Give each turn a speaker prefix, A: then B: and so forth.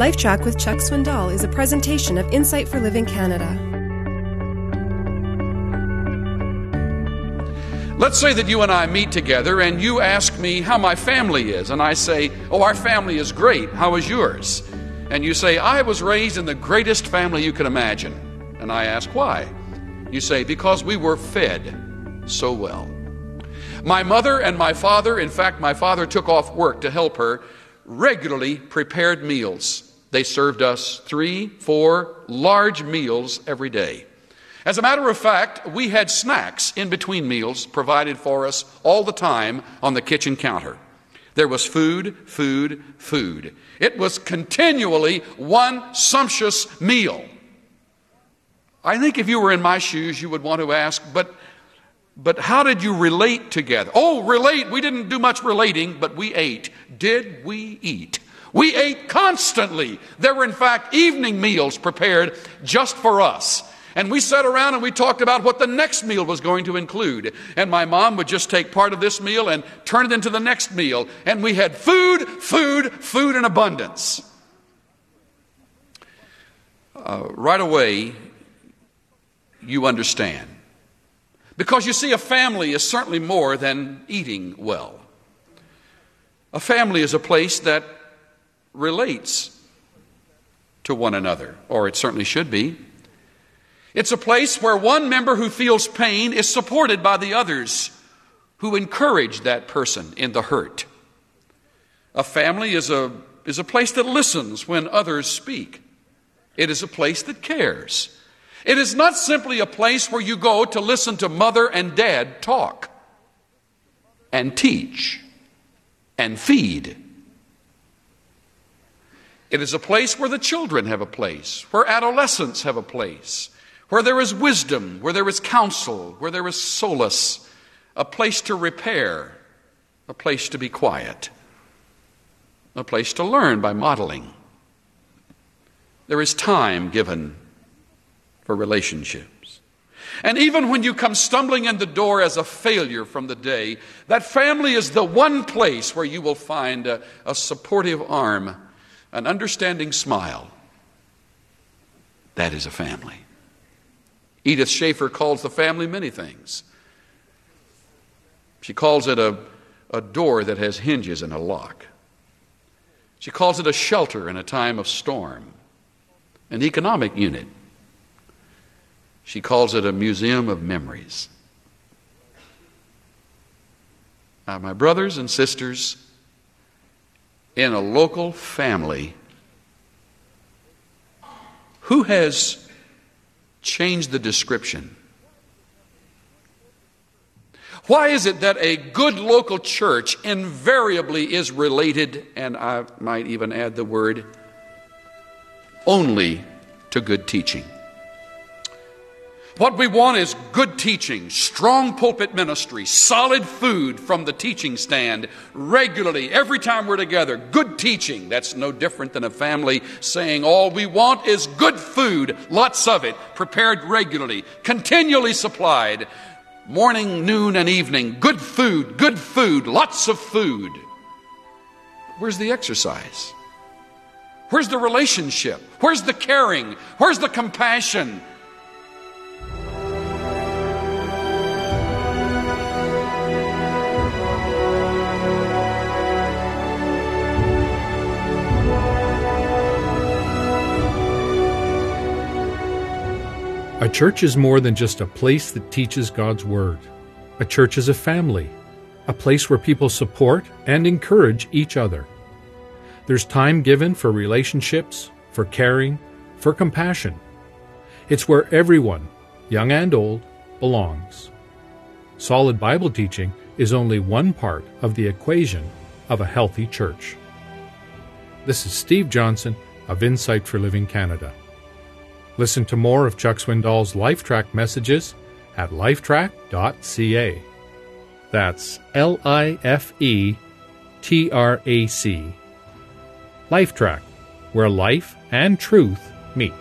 A: LifeTrac with Chuck Swindoll is a presentation of Insight for Living Canada.
B: Let's say that you and I meet together and you ask me how my family is, and I say, Oh, our family is great. How is yours? And you say, I was raised in the greatest family you can imagine. And I ask, Why? You say, Because we were fed so well. My mother and my father, in fact, my father took off work to help her, regularly prepared meals. They served us three, four large meals every day. As a matter of fact, we had snacks in between meals provided for us all the time on the kitchen counter. There was food, food, food. It was continually one sumptuous meal. I think if you were in my shoes, you would want to ask, but, but how did you relate together? Oh, relate. We didn't do much relating, but we ate. Did we eat? We ate constantly. There were, in fact, evening meals prepared just for us. And we sat around and we talked about what the next meal was going to include. And my mom would just take part of this meal and turn it into the next meal. And we had food, food, food in abundance. Uh, right away, you understand. Because you see, a family is certainly more than eating well. A family is a place that relates to one another, or it certainly should be. It's a place where one member who feels pain is supported by the others who encourage that person in the hurt. A family is a, is a place that listens when others speak. It is a place that cares. It is not simply a place where you go to listen to mother and dad talk and teach and feed. It is a place where the children have a place, where adolescents have a place, where there is wisdom, where there is counsel, where there is solace, a place to repair, a place to be quiet, a place to learn by modeling. There is time given for relationships. And even when you come stumbling in the door as a failure from the day, that family is the one place where you will find a, a supportive arm, an understanding smile. That is a family. Edith Schaeffer calls the family many things. She calls it a, a door that has hinges and a lock. She calls it a shelter in a time of storm, an economic unit. She calls it a museum of memories. Now, my brothers and sisters, in a local family, who has changed the description. Why is it that a good local church invariably is related, and I might even add the word, only to good teaching? What we want is good teaching, strong pulpit ministry, solid food from the teaching stand regularly, every time we're together. Good teaching. That's no different than a family saying all we want is good food, lots of it, prepared regularly, continually supplied, morning, noon, and evening. Good food, good food, lots of food. Where's the exercise? Where's the relationship? Where's the caring? Where's the compassion?
C: A church is more than just a place that teaches God's Word. A church is a family, a place where people support and encourage each other. There's time given for relationships, for caring, for compassion. It's where everyone, young and old, belongs. Solid Bible teaching is only one part of the equation of a healthy church. This is Steve Johnson of Insight for Living Canada. Listen to more of Chuck Swindoll's LifeTrac messages at lifetrac.ca. That's L I F E T R A C. LifeTrac, where life and truth meet.